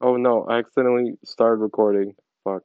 Oh no, I accidentally started recording. Fuck.